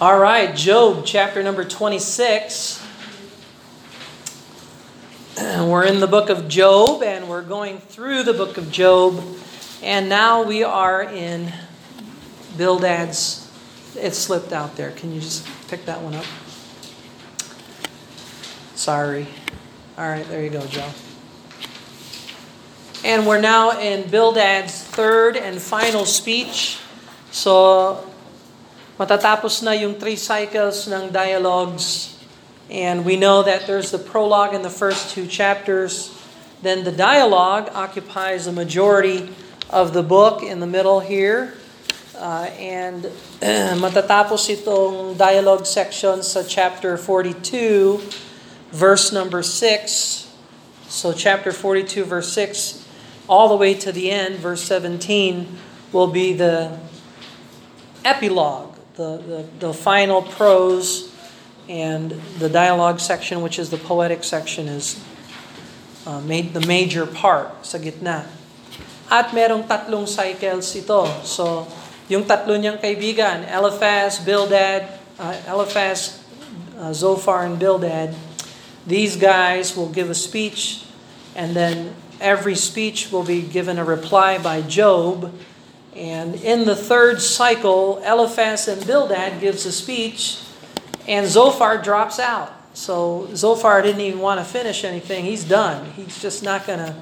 All right, Job chapter number 26. We're in the book of Job and we're going through the book of Job. And now we are in Bildad's. It slipped out there. Can you just pick that one up? Sorry. All right, there you go, Joe. And we're now in Bildad's third and final speech. So, matatapos na yung three cycles ng dialogues. And we know that there's the prologue in the first two chapters. Then the dialogue occupies the majority of the book in the middle here. Uh, and matatapos itong dialogue section sa chapter 42, verse number 6. So chapter 42, verse 6, all the way to the end, verse 17, will be the epilogue the, the, the final prose and the dialogue section, which is the poetic section, is uh, made the major part sa gitna. At merong tatlong cycles ito. So, yung tatlo niyang kaibigan, Eliphaz, Bildad, uh, Eliphaz, uh, Zophar, and Bildad, these guys will give a speech, and then every speech will be given a reply by Job, and in the third cycle, Eliphaz and Bildad gives a speech, and Zophar drops out. So Zophar didn't even want to finish anything. He's done. He's just not going to,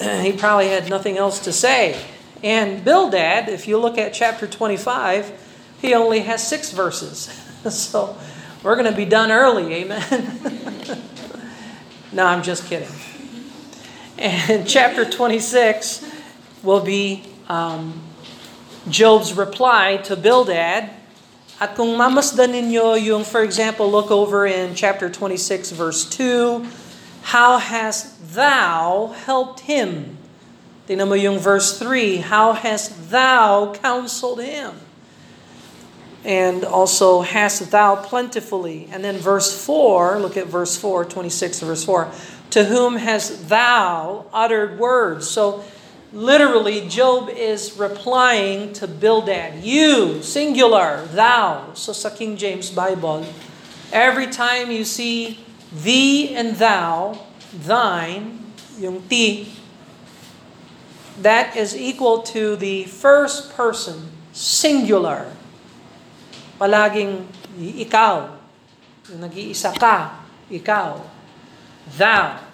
he probably had nothing else to say. And Bildad, if you look at chapter 25, he only has six verses. so we're going to be done early, amen? no, I'm just kidding. And chapter 26 will be um, Job's reply to Bildad. At kung mamasdan ninyo yung, for example, look over in chapter 26, verse 2, How hast thou helped him? Tingnan mo yung verse 3, How hast thou counseled him? And also, hast thou plentifully? And then verse 4, look at verse 4, 26 verse 4, To whom hast thou uttered words? So, Literally, Job is replying to Bildad. You, singular, thou. So sa King James Bible, every time you see thee and thou, thine, yung ti, that is equal to the first person, singular. Palaging ikaw, nag-iisa ka, ikaw, thou.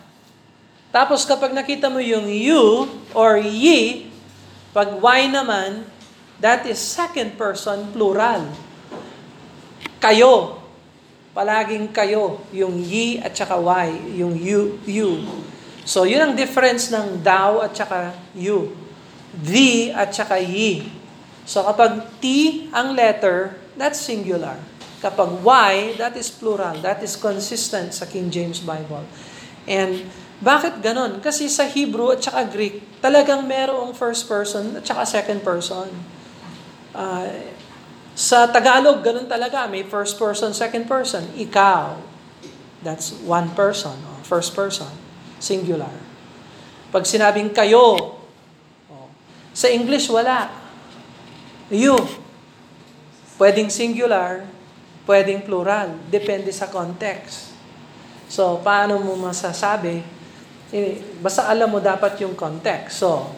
Tapos kapag nakita mo yung you or ye, pag y naman, that is second person plural. Kayo. Palaging kayo. Yung ye at saka y. Yung you, you. So yun ang difference ng thou at saka you. Thee at saka ye. So kapag T ang letter, that's singular. Kapag Y, that is plural. That is consistent sa King James Bible. And bakit ganon? Kasi sa Hebrew at saka Greek, talagang merong first person at saka second person. Uh, sa Tagalog, ganun talaga. May first person, second person. Ikaw. That's one person. First person. Singular. Pag sinabing kayo, oh, sa English, wala. You. Pwedeng singular, pwedeng plural. Depende sa context. So, paano mo masasabi basta alam mo dapat yung context. So,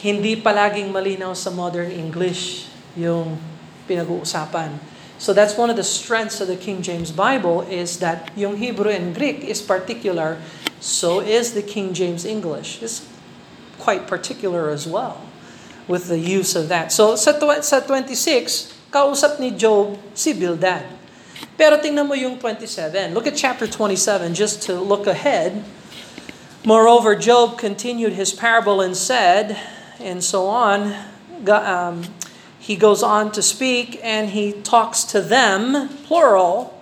hindi palaging malinaw sa modern English yung pinag-uusapan. So that's one of the strengths of the King James Bible is that yung Hebrew and Greek is particular, so is the King James English. It's quite particular as well with the use of that. So sa, sa 26, kausap ni Job si Bildad. Pero tingnan mo yung 27. Look at chapter 27 just to look ahead. Moreover, Job continued his parable and said, and so on. Um, he goes on to speak and he talks to them, plural.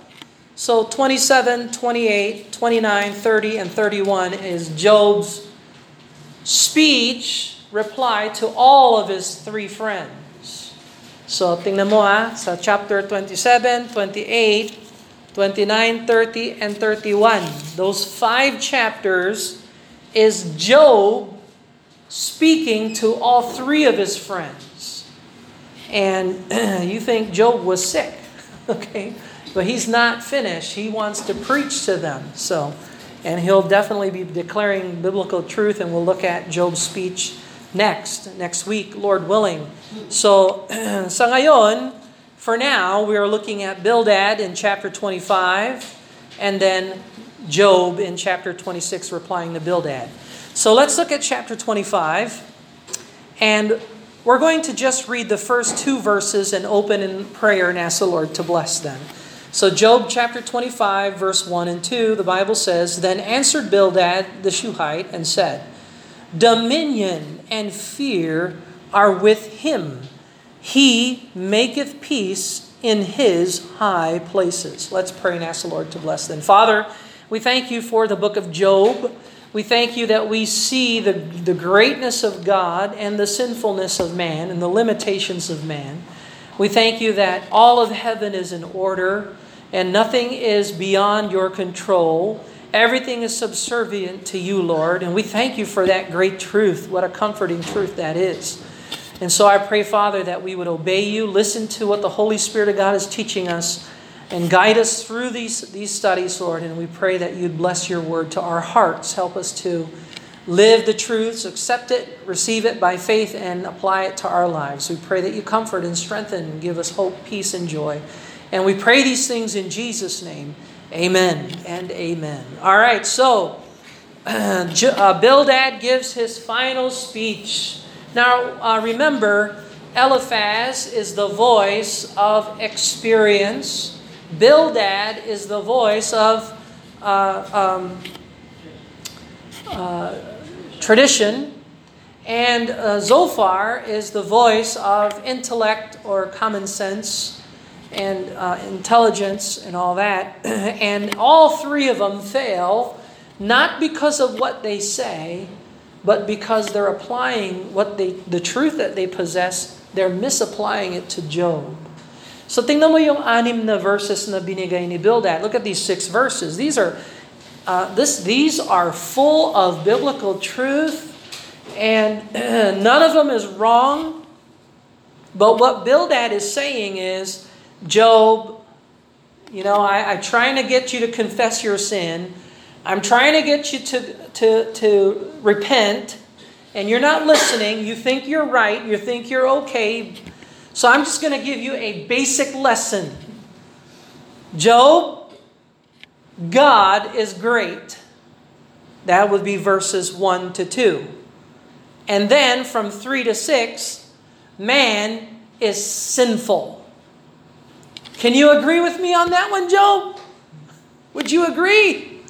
So 27, 28, 29, 30, and 31 is Job's speech, reply to all of his three friends. So tingnan mo ah, sa chapter 27, 28, 29, 30, and 31. Those five chapters is Job speaking to all three of his friends. And you think Job was sick. Okay? But he's not finished. He wants to preach to them. So, and he'll definitely be declaring biblical truth, and we'll look at Job's speech next, next week, Lord willing. So, sa ngayon, for now, we are looking at Bildad in chapter 25, and then Job in chapter 26 replying to Bildad. So let's look at chapter 25, and we're going to just read the first two verses and open in prayer and ask the Lord to bless them. So, Job chapter 25, verse 1 and 2, the Bible says, Then answered Bildad the Shuhite and said, Dominion and fear are with him. He maketh peace in his high places. Let's pray and ask the Lord to bless them. Father, we thank you for the book of Job. We thank you that we see the, the greatness of God and the sinfulness of man and the limitations of man. We thank you that all of heaven is in order and nothing is beyond your control. Everything is subservient to you, Lord. And we thank you for that great truth. What a comforting truth that is. And so I pray, Father, that we would obey you, listen to what the Holy Spirit of God is teaching us, and guide us through these, these studies, Lord. And we pray that you'd bless your word to our hearts. Help us to live the truths, accept it, receive it by faith, and apply it to our lives. We pray that you comfort and strengthen and give us hope, peace, and joy. And we pray these things in Jesus' name. Amen and amen. All right, so uh, Bildad gives his final speech. Now, uh, remember, Eliphaz is the voice of experience Bildad is the voice of uh, um, uh, tradition, and uh, Zophar is the voice of intellect or common sense and uh, intelligence and all that. and all three of them fail, not because of what they say, but because they're applying what they, the truth that they possess, they're misapplying it to Job. So tingnan mo yung anim na verses na binigay ni Bildad. Look at these six verses. These are uh, this these are full of biblical truth, and none of them is wrong. But what Bildad is saying is, Job, you know, I, I'm trying to get you to confess your sin. I'm trying to get you to, to, to repent, and you're not listening. You think you're right. You think you're okay. So I'm just going to give you a basic lesson. Job, God is great. That would be verses 1 to 2. And then from 3 to 6, man is sinful. Can you agree with me on that one, Job? Would you agree?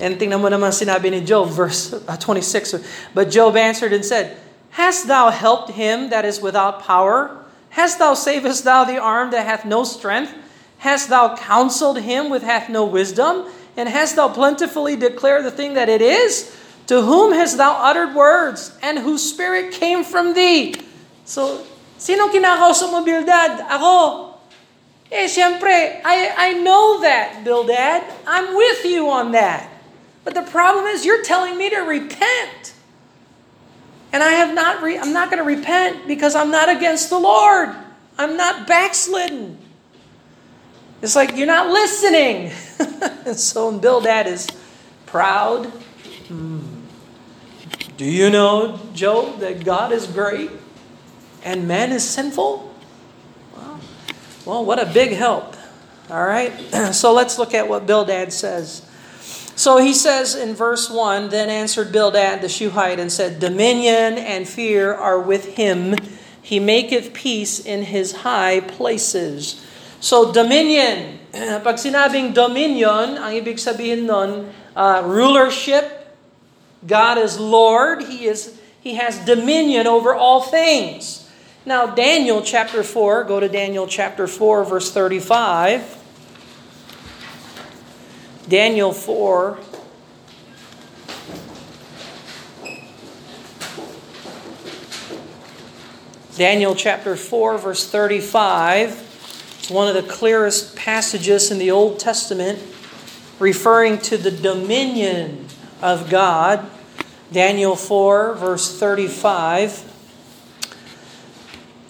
And tingnan mo naman sinabi ni Job, verse uh, 26. But Job answered and said, Hast thou helped him that is without power? Hast thou savest thou the arm that hath no strength? Hast thou counseled him with hath no wisdom? And hast thou plentifully declared the thing that it is? To whom hast thou uttered words? And whose spirit came from thee? So, sino kinakausap mo, Bildad? Ako. Eh, siyempre, I, I know that, Bildad. I'm with you on that. But the problem is, you're telling me to repent. And I have not re- I'm not going to repent because I'm not against the Lord. I'm not backslidden. It's like you're not listening. and so Bildad is proud. Hmm. Do you know, Job, that God is great and man is sinful? Well, well what a big help. All right. so let's look at what Bildad says. So he says in verse 1 Then answered Bildad the Shuhite and said, Dominion and fear are with him. He maketh peace in his high places. So dominion, pag sinabing dominion, ang ibig sabihin nun, uh, rulership, God is Lord, he is he has dominion over all things. Now Daniel chapter 4, go to Daniel chapter 4 verse 35. Daniel 4. Daniel chapter 4, verse 35. It's one of the clearest passages in the Old Testament referring to the dominion of God. Daniel 4, verse 35.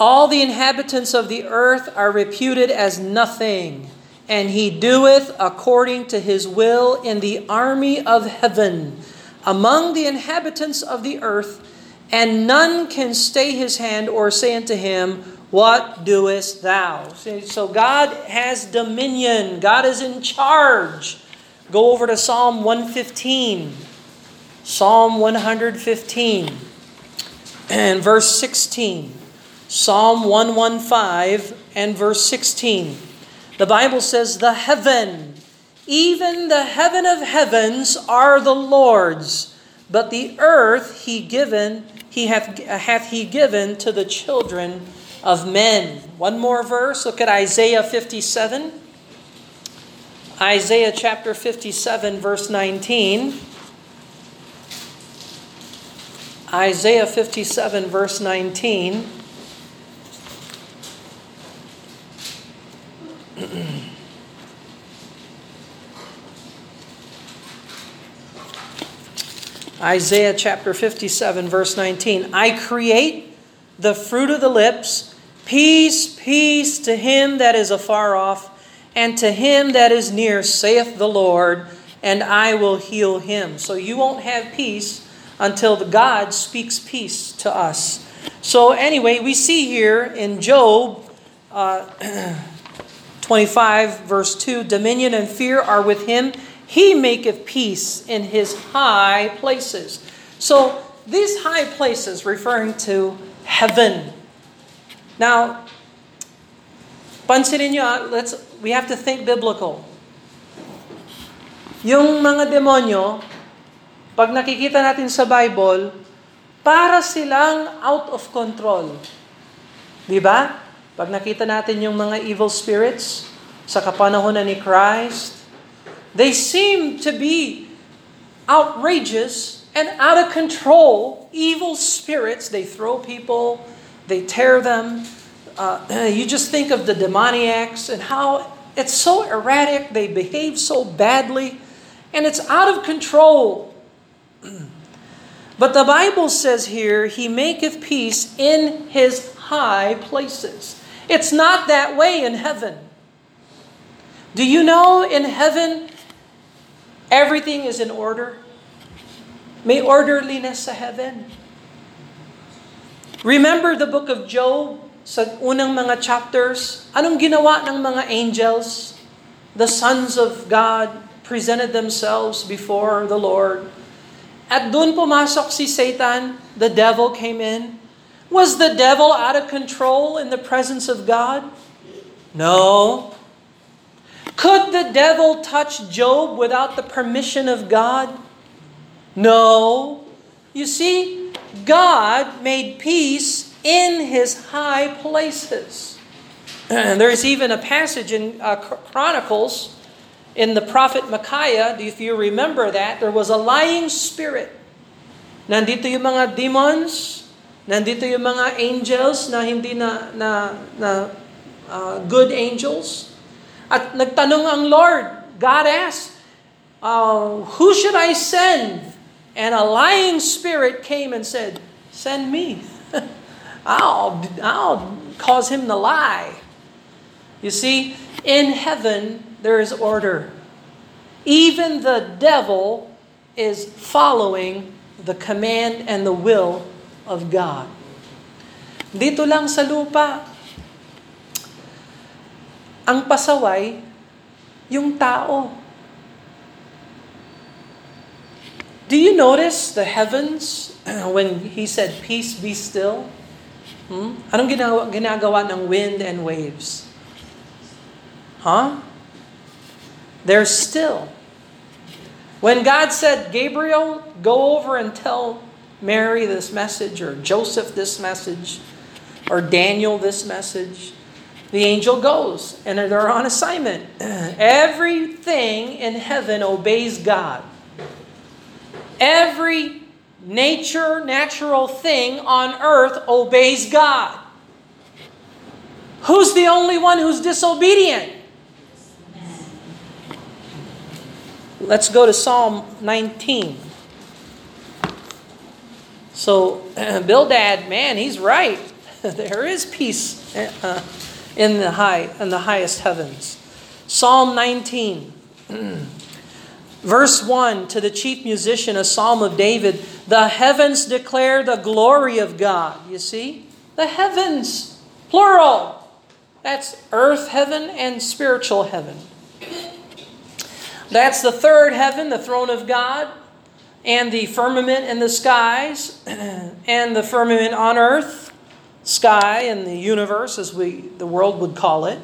All the inhabitants of the earth are reputed as nothing, and he doeth according to his will in the army of heaven among the inhabitants of the earth, and none can stay his hand or say unto him, What doest thou? So God has dominion, God is in charge. Go over to Psalm 115. Psalm 115 and verse 16. Psalm 115 and verse 16. The Bible says, The heaven, even the heaven of heavens are the Lord's, but the earth he given, he hath, hath he given to the children of men. One more verse. Look at Isaiah 57. Isaiah chapter 57, verse 19. Isaiah 57, verse 19. Isaiah chapter 57, verse 19. I create the fruit of the lips, peace, peace to him that is afar off, and to him that is near, saith the Lord, and I will heal him. So you won't have peace until the God speaks peace to us. So, anyway, we see here in Job uh, 25, verse 2 dominion and fear are with him he maketh peace in his high places. So, these high places referring to heaven. Now, pansinin nyo, let's, we have to think biblical. Yung mga demonyo, pag nakikita natin sa Bible, para silang out of control. Di ba? Pag nakita natin yung mga evil spirits sa kapanahon ni Christ, They seem to be outrageous and out of control, evil spirits. They throw people, they tear them. Uh, you just think of the demoniacs and how it's so erratic, they behave so badly, and it's out of control. but the Bible says here, He maketh peace in His high places. It's not that way in heaven. Do you know in heaven Everything is in order. May orderliness sa heaven. Remember the book of Job sa unang mga chapters? Anong ginawa ng mga angels? The sons of God presented themselves before the Lord. At doon pumasok si Satan, the devil came in. Was the devil out of control in the presence of God? No. Could the devil touch Job without the permission of God? No. You see, God made peace in his high places. And there's even a passage in uh, Chronicles in the prophet Micaiah, if you remember that, there was a lying spirit. Nandito yung mga demons, nandito yung mga angels na hindi na, na, na uh, good angels. At nagtanong ang Lord, God asked, uh, Who should I send? And a lying spirit came and said, Send me. I'll, I'll cause him to lie. You see, in heaven, there is order. Even the devil is following the command and the will of God. Dito lang sa lupa, Ang pasaway, yung tao. Do you notice the heavens when he said, Peace be still? Hmm? Anong ginagawa, ginagawa ng wind and waves? Huh? They're still. When God said, Gabriel, go over and tell Mary this message, or Joseph this message, or Daniel this message, the angel goes and they're on assignment. Everything in heaven obeys God. Every nature, natural thing on earth obeys God. Who's the only one who's disobedient? Let's go to Psalm 19. So, Bildad, man, he's right. there is peace uh, in the high in the highest heavens. Psalm 19. Verse 1 to the chief musician, a psalm of David, the heavens declare the glory of God. You see? The heavens, plural. That's earth heaven and spiritual heaven. That's the third heaven, the throne of God, and the firmament in the skies, and the firmament on earth, sky, and the universe, as we the world would call it.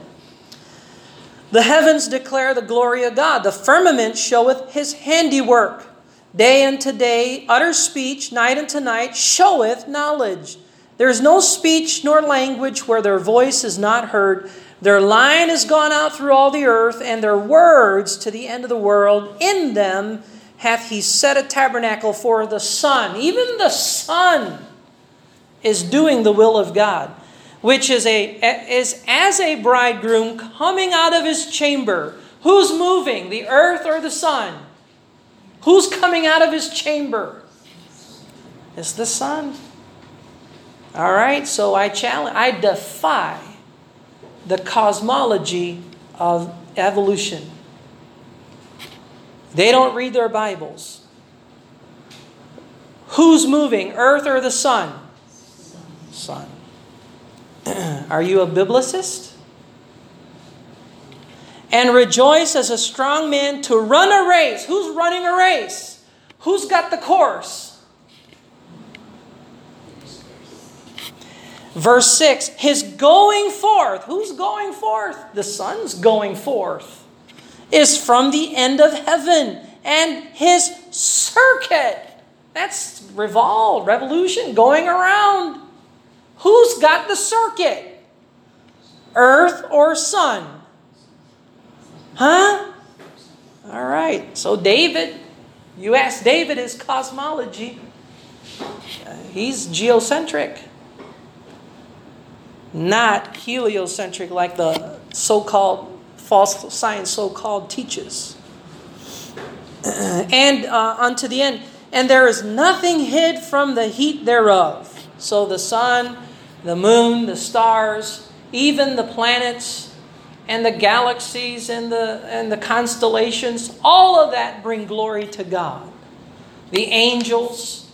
The heavens declare the glory of God. The firmament showeth his handiwork. Day unto day, utter speech, night unto night, showeth knowledge. There is no speech nor language where their voice is not heard. Their line is gone out through all the earth, and their words to the end of the world. In them hath he set a tabernacle for the sun. Even the sun is doing the will of God which is, a, is as a bridegroom coming out of his chamber. Who's moving, the earth or the sun? Who's coming out of his chamber? It's the sun. All right, so I challenge, I defy the cosmology of evolution. They don't read their Bibles. Who's moving, earth or the sun? Sun. Are you a biblicist? And rejoice as a strong man to run a race. Who's running a race? Who's got the course? Verse 6 His going forth. Who's going forth? The sun's going forth. Is from the end of heaven. And his circuit. That's revolve, revolution, going around. Who's got the circuit? Earth or sun? Huh? All right. So David, you ask David his cosmology. Uh, he's geocentric, not heliocentric like the so-called false science so-called teaches. and uh, unto the end, and there is nothing hid from the heat thereof. So the sun the moon, the stars, even the planets and the galaxies and the, and the constellations, all of that bring glory to God. The angels,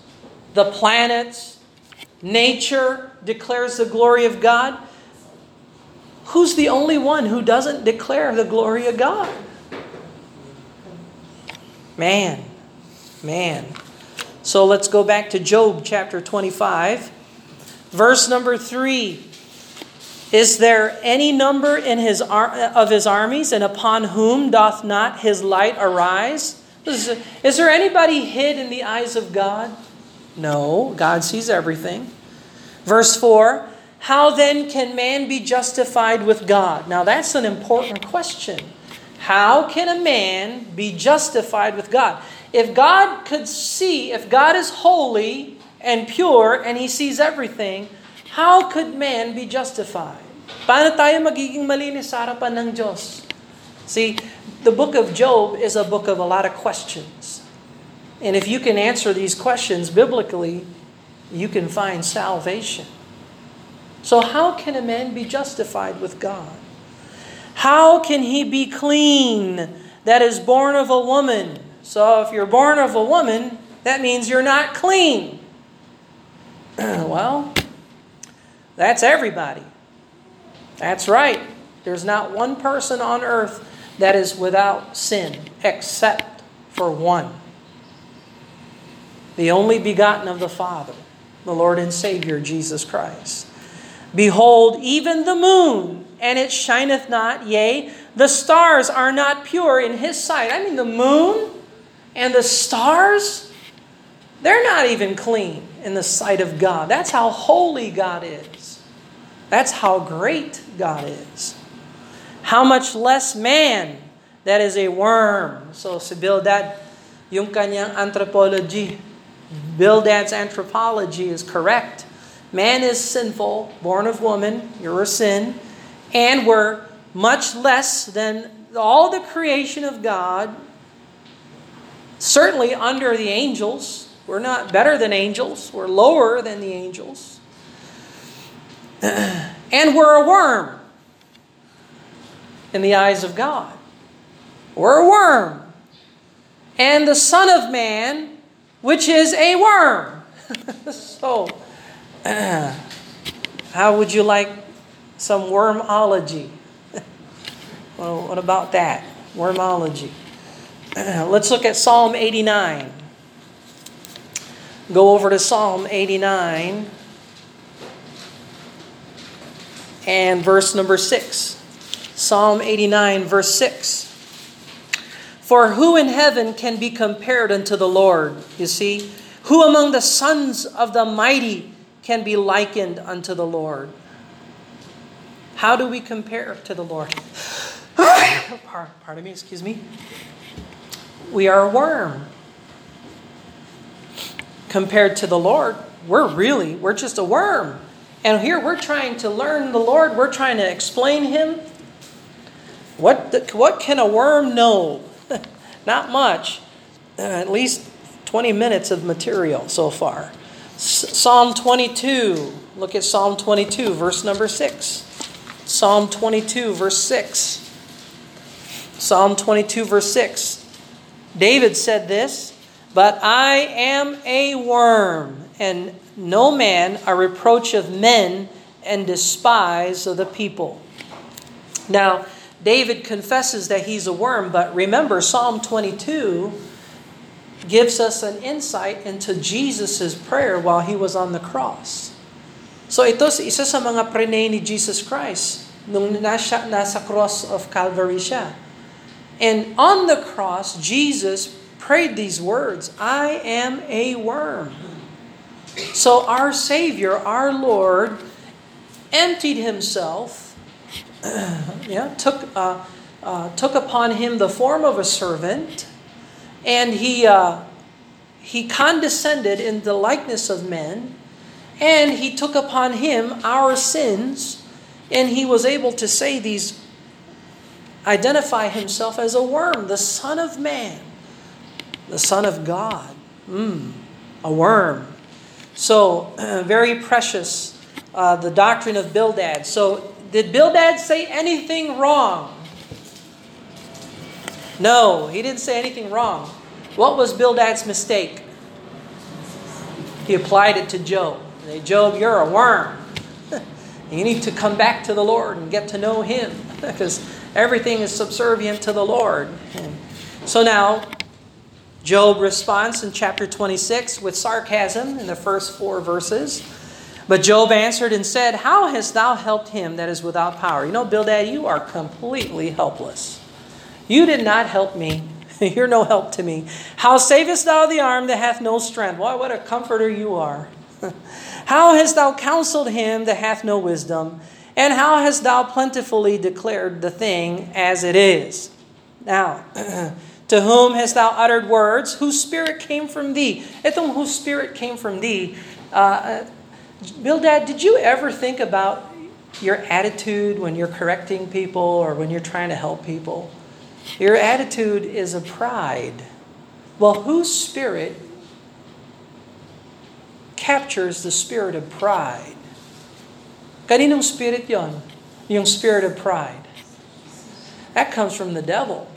the planets, nature declares the glory of God. Who's the only one who doesn't declare the glory of God? Man, man. So let's go back to Job chapter 25. Verse number three. Is there any number in his ar- of his armies, and upon whom doth not his light arise? Is, is there anybody hid in the eyes of God? No, God sees everything. Verse 4 How then can man be justified with God? Now that's an important question. How can a man be justified with God? If God could see, if God is holy, and pure and He sees everything, how could man be justified? Paano tayo magiging malinis sa harapan ng Diyos? See, the book of Job is a book of a lot of questions. And if you can answer these questions biblically, you can find salvation. So, how can a man be justified with God? How can he be clean that is born of a woman? So, if you're born of a woman, that means you're not clean. well, that's everybody. That's right. There's not one person on earth that is without sin except for one. The only begotten of the Father, the Lord and Savior Jesus Christ. Behold, even the moon, and it shineth not, yea, the stars are not pure in his sight. I mean, the moon and the stars, they're not even clean in the sight of God. That's how holy God is. That's how great God is. How much less man that is a worm. So si Bildad, yung kanyang anthropology, Bildad's anthropology is correct. Man is sinful, born of woman, you're a sin, and we're much less than all the creation of God, certainly under the angels, we're not better than angels, we're lower than the angels. and we're a worm in the eyes of God. We're a worm. And the Son of Man, which is a worm. so, how would you like some wormology? well, what about that? Wormology. Let's look at Psalm 89. Go over to Psalm 89 and verse number 6. Psalm 89, verse 6. For who in heaven can be compared unto the Lord? You see, who among the sons of the mighty can be likened unto the Lord? How do we compare to the Lord? Pardon me, excuse me. We are a worm compared to the Lord, we're really, we're just a worm. And here we're trying to learn the Lord, we're trying to explain Him. What, the, what can a worm know? Not much. Uh, at least 20 minutes of material so far. S- Psalm 22. Look at Psalm 22, verse number 6. Psalm 22, verse 6. Psalm 22, verse 6. David said this but I am a worm, and no man a reproach of men, and despise of the people. Now, David confesses that he's a worm, but remember, Psalm 22 gives us an insight into Jesus' prayer while he was on the cross. So ito isa sa mga prenay ni Jesus Christ nung nasa, nasa cross of Calvary siya. And on the cross, Jesus prayed these words I am a worm. So our Savior, our Lord, emptied himself, yeah, took, uh, uh, took upon him the form of a servant, and he, uh, he condescended in the likeness of men, and he took upon him our sins, and he was able to say these, identify himself as a worm, the Son of Man the Son of God. Mm, a worm. So, very precious, uh, the doctrine of Bildad. So, did Bildad say anything wrong? No, he didn't say anything wrong. What was Bildad's mistake? He applied it to Job. Hey, Job, you're a worm. you need to come back to the Lord and get to know Him because everything is subservient to the Lord. So now, Job responds in chapter 26 with sarcasm in the first four verses. But Job answered and said, How hast thou helped him that is without power? You know, Bildad, you are completely helpless. You did not help me. You're no help to me. How savest thou the arm that hath no strength? Why, what a comforter you are. how hast thou counseled him that hath no wisdom? And how hast thou plentifully declared the thing as it is? Now, To whom hast thou uttered words? Whose spirit came from thee? Itong whose spirit came from thee. Uh, Bildad, did you ever think about your attitude when you're correcting people or when you're trying to help people? Your attitude is a pride. Well, whose spirit captures the spirit of pride? Kaninong spirit yon? Yung spirit of pride. That comes from the devil.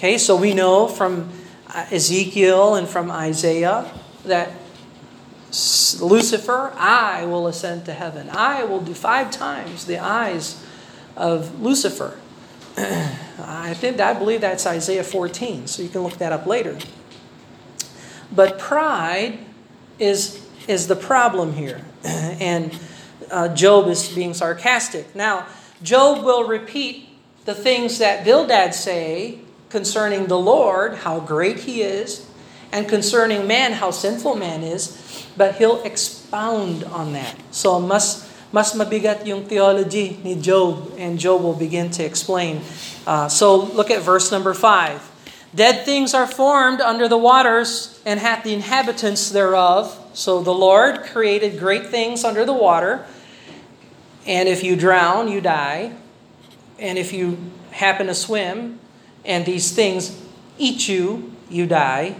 Okay, so we know from uh, Ezekiel and from Isaiah that Lucifer, I will ascend to heaven. I will do five times the eyes of Lucifer. I think I believe that's Isaiah 14, so you can look that up later. But pride is is the problem here, and uh, Job is being sarcastic. Now, Job will repeat the things that Bildad say concerning the Lord, how great He is, and concerning man, how sinful man is, but He'll expound on that. So mas, mas mabigat yung theology ni Job, and Job will begin to explain. Uh, so look at verse number 5. Dead things are formed under the waters, and hath the inhabitants thereof. So the Lord created great things under the water, and if you drown, you die. And if you happen to swim, and these things eat you, you die.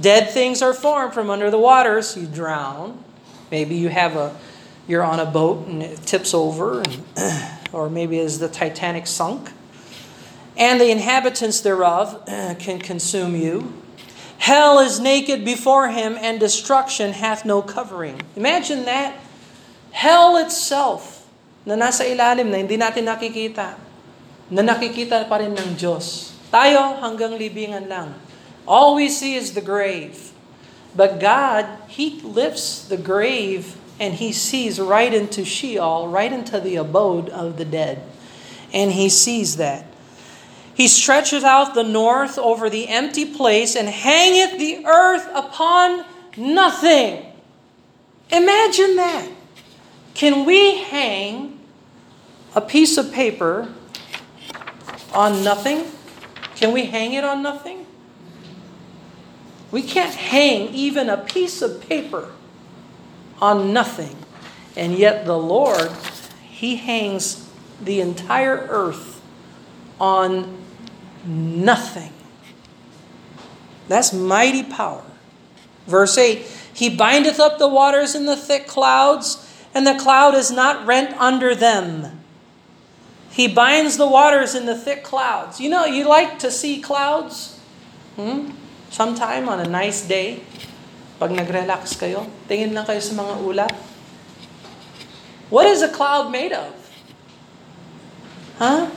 Dead things are formed from under the waters, you drown. Maybe you have a you're on a boat and it tips over, and, or maybe as the Titanic sunk, and the inhabitants thereof can consume you. Hell is naked before him, and destruction hath no covering. Imagine that. Hell itself, na nasa ilalim na hindi natin nakikita, na nakikita pa rin ng Diyos. Tayo hanggang libingan lang. All we see is the grave. But God, He lifts the grave and He sees right into Sheol, right into the abode of the dead. And He sees that. He stretcheth out the north over the empty place and hangeth the earth upon nothing. Imagine that. Can we hang a piece of paper on nothing? Can we hang it on nothing? We can't hang even a piece of paper on nothing. And yet the Lord, He hangs the entire earth on nothing. That's mighty power. Verse 8 He bindeth up the waters in the thick clouds, and the cloud is not rent under them. He binds the waters in the thick clouds. You know, you like to see clouds? Hmm? Sometime on a nice day, pag nag-relax kayo, tingin lang kayo sa mga ulap. What is a cloud made of? Huh?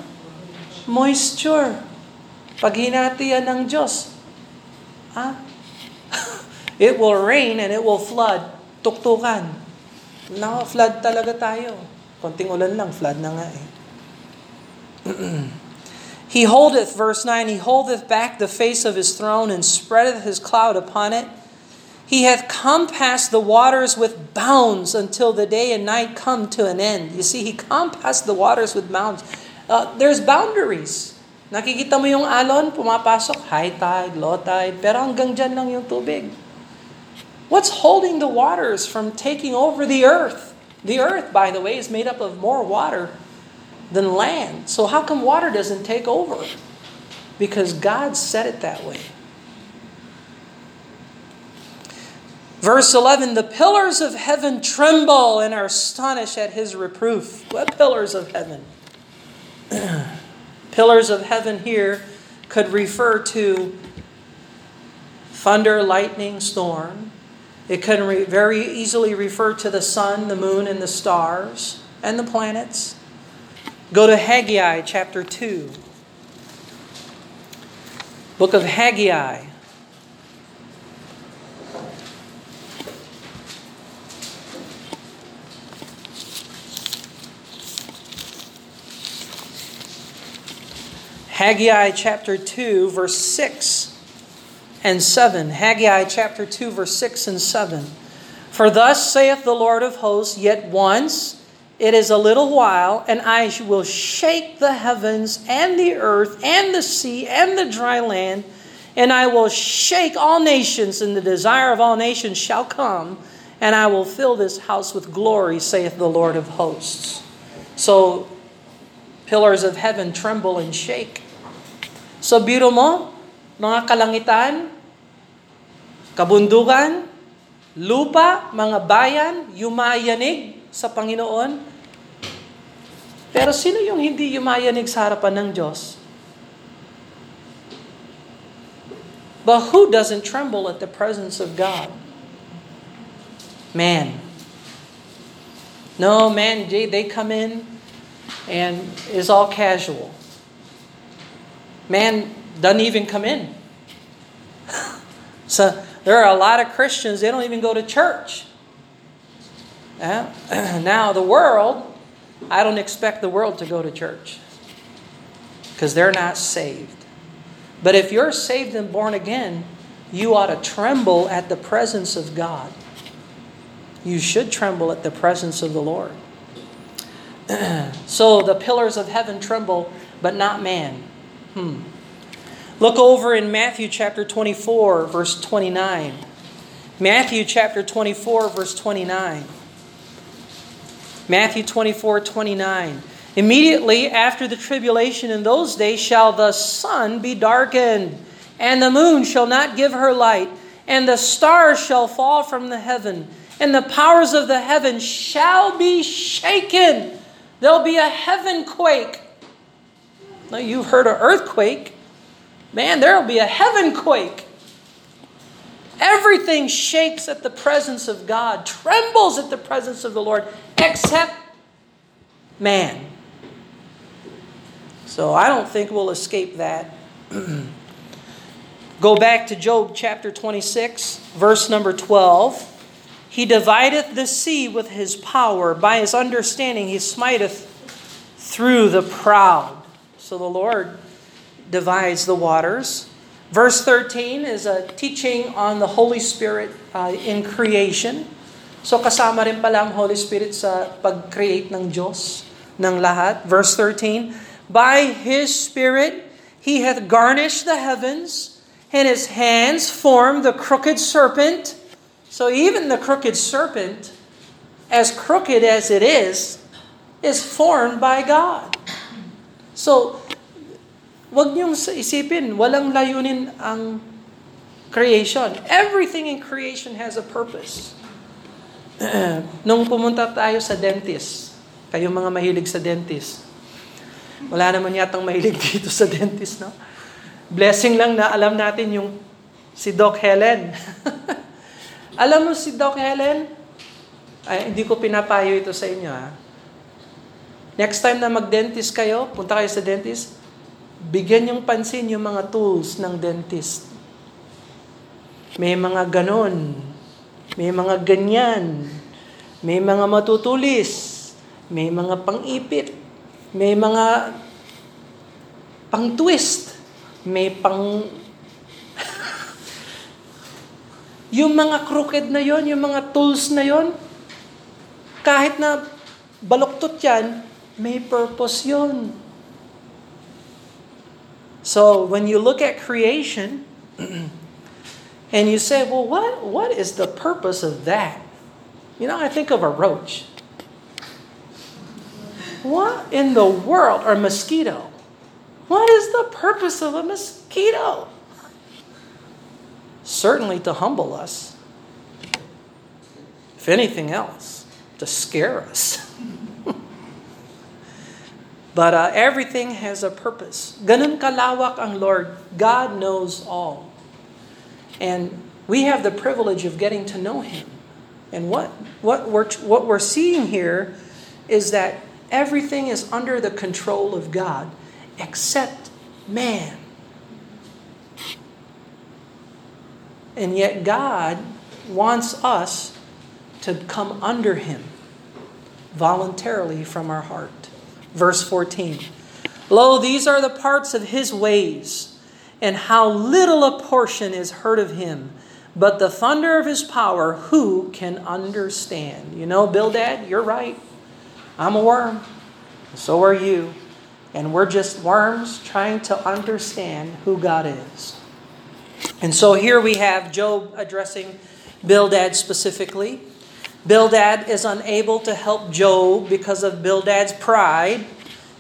Moisture. Pag hinati yan ng Diyos, ha? it will rain and it will flood. Tuktukan. Naka-flood talaga tayo. Konting ulan lang, flood na nga eh. he holdeth, verse 9, he holdeth back the face of his throne and spreadeth his cloud upon it. He hath compassed the waters with bounds until the day and night come to an end. You see, he compassed the waters with bounds. Uh, there's boundaries. Nakikita mo yung alon, pumapasok, high tide, low tide, pero hanggang dyan lang yung tubig. What's holding the waters from taking over the earth? The earth, by the way, is made up of more water than land. So how come water doesn't take over? Because God said it that way. Verse 11 The pillars of heaven tremble and are astonished at his reproof. What pillars of heaven? Pillars of heaven here could refer to thunder, lightning, storm. It could re- very easily refer to the sun, the moon, and the stars, and the planets. Go to Haggai chapter 2. Book of Haggai. Haggai chapter 2, verse 6 and 7. Haggai chapter 2, verse 6 and 7. For thus saith the Lord of hosts, Yet once it is a little while, and I will shake the heavens and the earth and the sea and the dry land, and I will shake all nations, and the desire of all nations shall come, and I will fill this house with glory, saith the Lord of hosts. So, pillars of heaven tremble and shake. So biro mo, mga kalangitan, kabundukan, lupa, mga bayan, yumayanig sa Panginoon. Pero sino yung hindi yumayanig sa harapan ng Diyos? But who doesn't tremble at the presence of God? Man. No, man, they come in and it's all casual. man doesn't even come in. so there are a lot of Christians, they don't even go to church. Uh, now, the world, I don't expect the world to go to church because they're not saved. But if you're saved and born again, you ought to tremble at the presence of God. You should tremble at the presence of the Lord. so the pillars of heaven tremble, but not man. Hmm. Look over in Matthew chapter 24, verse 29. Matthew chapter 24, verse 29. Matthew 24, 29. Immediately after the tribulation in those days shall the sun be darkened, and the moon shall not give her light, and the stars shall fall from the heaven, and the powers of the heaven shall be shaken. There'll be a heaven quake. Now, you've heard of earthquake. Man, there'll be a heaven quake. Everything shakes at the presence of God, trembles at the presence of the Lord, except man. So I don't think we'll escape that. Go back to Job chapter 26, verse number 12. He divideth the sea with his power. By his understanding he smiteth through the proud. So the Lord divides the waters. Verse 13 is a teaching on the Holy Spirit uh, in creation. So kasama rin pala ang Holy Spirit sa pag-create ng Diyos ng lahat. Verse 13, By His Spirit He hath garnished the heavens, and His hands formed the crooked serpent. So even the crooked serpent, as crooked as it is, is formed by God. So, wag niyong isipin, walang layunin ang creation. Everything in creation has a purpose. Nung pumunta tayo sa dentist, kayo mga mahilig sa dentist, wala naman yatang mahilig dito sa dentist, no? Blessing lang na alam natin yung si Doc Helen. Alam mo si Doc Helen? Ay, hindi ko pinapayo ito sa inyo ha. Next time na mag-dentist kayo, punta kayo sa dentist, bigyan yung pansin yung mga tools ng dentist. May mga ganon, may mga ganyan, may mga matutulis, may mga pang-ipit, may mga pang-twist, may pang Yung mga crooked na yon, yung mga tools na yon, kahit na baluktot yan, may purpose yon. So when you look at creation, and you say, well, what, what is the purpose of that? You know, I think of a roach. What in the world, or mosquito? What is the purpose of a mosquito? certainly to humble us. If anything else, to scare us. but uh, everything has a purpose. Ganun kalawak ang Lord. God knows all. And we have the privilege of getting to know Him. And what, what, we're, what we're seeing here is that everything is under the control of God except man. And yet God wants us to come under Him voluntarily from our heart. Verse 14 Lo, these are the parts of His ways, and how little a portion is heard of Him. But the thunder of His power, who can understand? You know, Bildad, you're right. I'm a worm. So are you. And we're just worms trying to understand who God is. And so here we have Job addressing Bildad specifically. Bildad is unable to help Job because of Bildad's pride,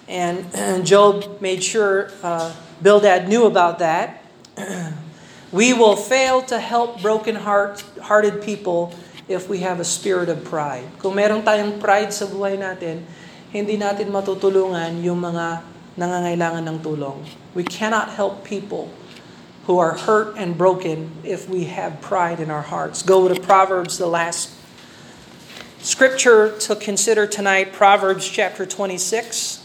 and, Job made sure uh, Bildad knew about that. we will fail to help broken heart, hearted people if we have a spirit of pride. Kung meron tayong pride sa buhay natin, hindi natin matutulungan yung mga nangangailangan ng tulong. We cannot help people who are hurt and broken if we have pride in our hearts. Go to Proverbs, the last scripture to consider tonight, Proverbs chapter 26.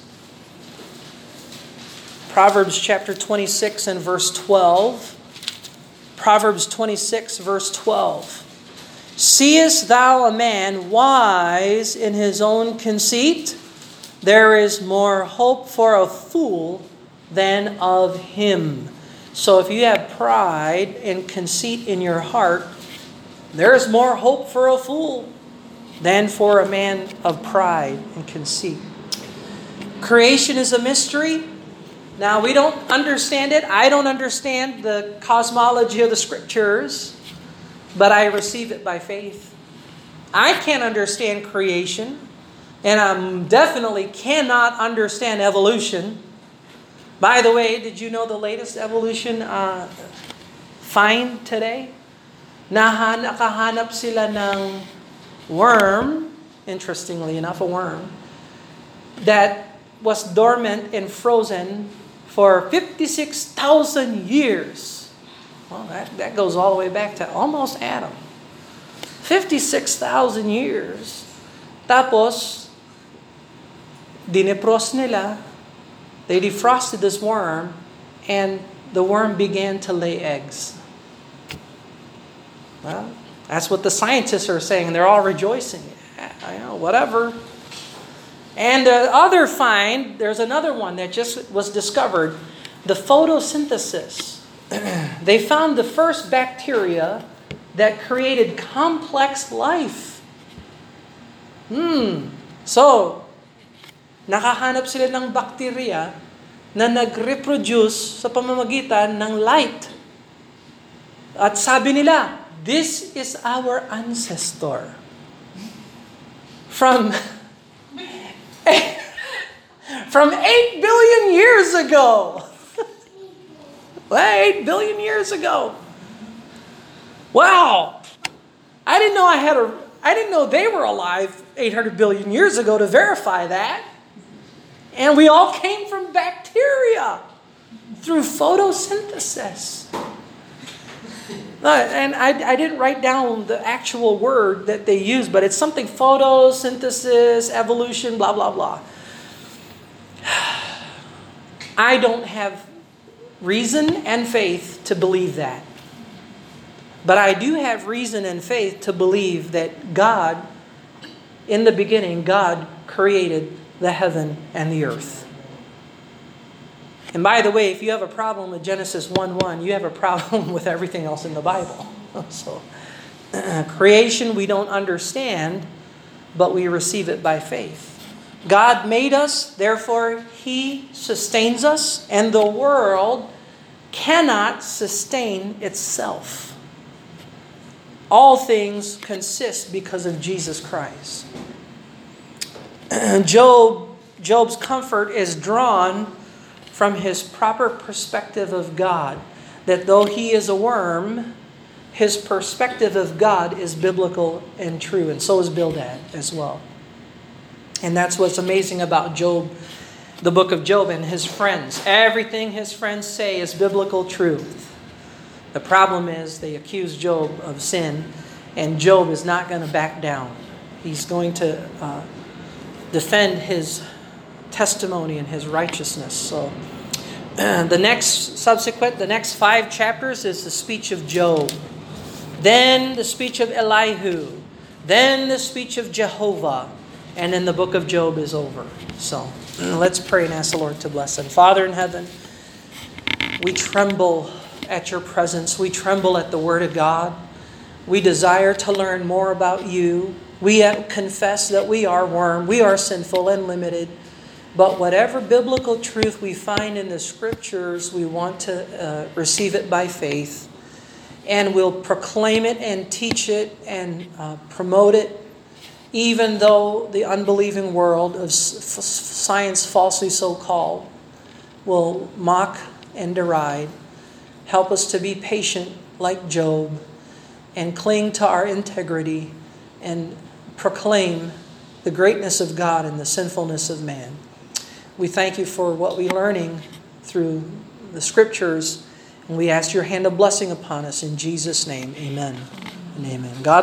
Proverbs chapter 26 and verse 12. Proverbs 26, verse 12. Seest thou a man wise in his own conceit? There is more hope for a fool than of him. So if you have pride and conceit in your heart, there is more hope for a fool than for a man of pride and conceit. Creation is a mystery. Now, we don't understand it. I don't understand the cosmology of the scriptures, but I receive it by faith. I can't understand creation, and I definitely cannot understand evolution. By the way, did you know the latest evolution uh, find today? Nahan, nakahanap sila ng worm, interestingly enough, a worm, that was dormant and frozen for 56,000 years. Well, that, that goes all the way back to almost Adam. 56,000 years. Tapos, dinepros nila, they defrosted this worm, and the worm began to lay eggs. Well, that's what the scientists are saying. They're all rejoicing. I know, whatever. And the other find, there's another one that just was discovered the photosynthesis. they found the first bacteria that created complex life. Hmm. So, nakahanap sila ng bacteria na nag-reproduce sa pamamagitan ng light. At sabi nila, this is our ancestor. From from 8 billion years ago. well, 8 billion years ago. Wow. I didn't know I had a I didn't know they were alive 800 billion years ago to verify that. And we all came from bacteria through photosynthesis. Uh, and I, I didn't write down the actual word that they use, but it's something photosynthesis, evolution, blah, blah, blah. I don't have reason and faith to believe that. But I do have reason and faith to believe that God, in the beginning, God created the heaven and the earth. And by the way, if you have a problem with Genesis 1 1, you have a problem with everything else in the Bible. So, creation we don't understand, but we receive it by faith. God made us, therefore, He sustains us, and the world cannot sustain itself. All things consist because of Jesus Christ. Job, Job's comfort is drawn from his proper perspective of God. That though he is a worm, his perspective of God is biblical and true, and so is Bildad as well. And that's what's amazing about Job, the book of Job, and his friends. Everything his friends say is biblical truth. The problem is they accuse Job of sin, and Job is not going to back down. He's going to uh, defend his testimony and his righteousness. So the next subsequent, the next five chapters is the speech of Job. Then the speech of Elihu. Then the speech of Jehovah. And then the book of Job is over. So let's pray and ask the Lord to bless them. Father in heaven, we tremble at your presence. We tremble at the word of God. We desire to learn more about you. We confess that we are worm, we are sinful and limited. But whatever biblical truth we find in the scriptures, we want to uh, receive it by faith. And we'll proclaim it and teach it and uh, promote it, even though the unbelieving world of science, falsely so called, will mock and deride. Help us to be patient like Job and cling to our integrity and proclaim the greatness of God and the sinfulness of man. We thank you for what we're learning through the scriptures, and we ask your hand of blessing upon us in Jesus' name. Amen and amen. God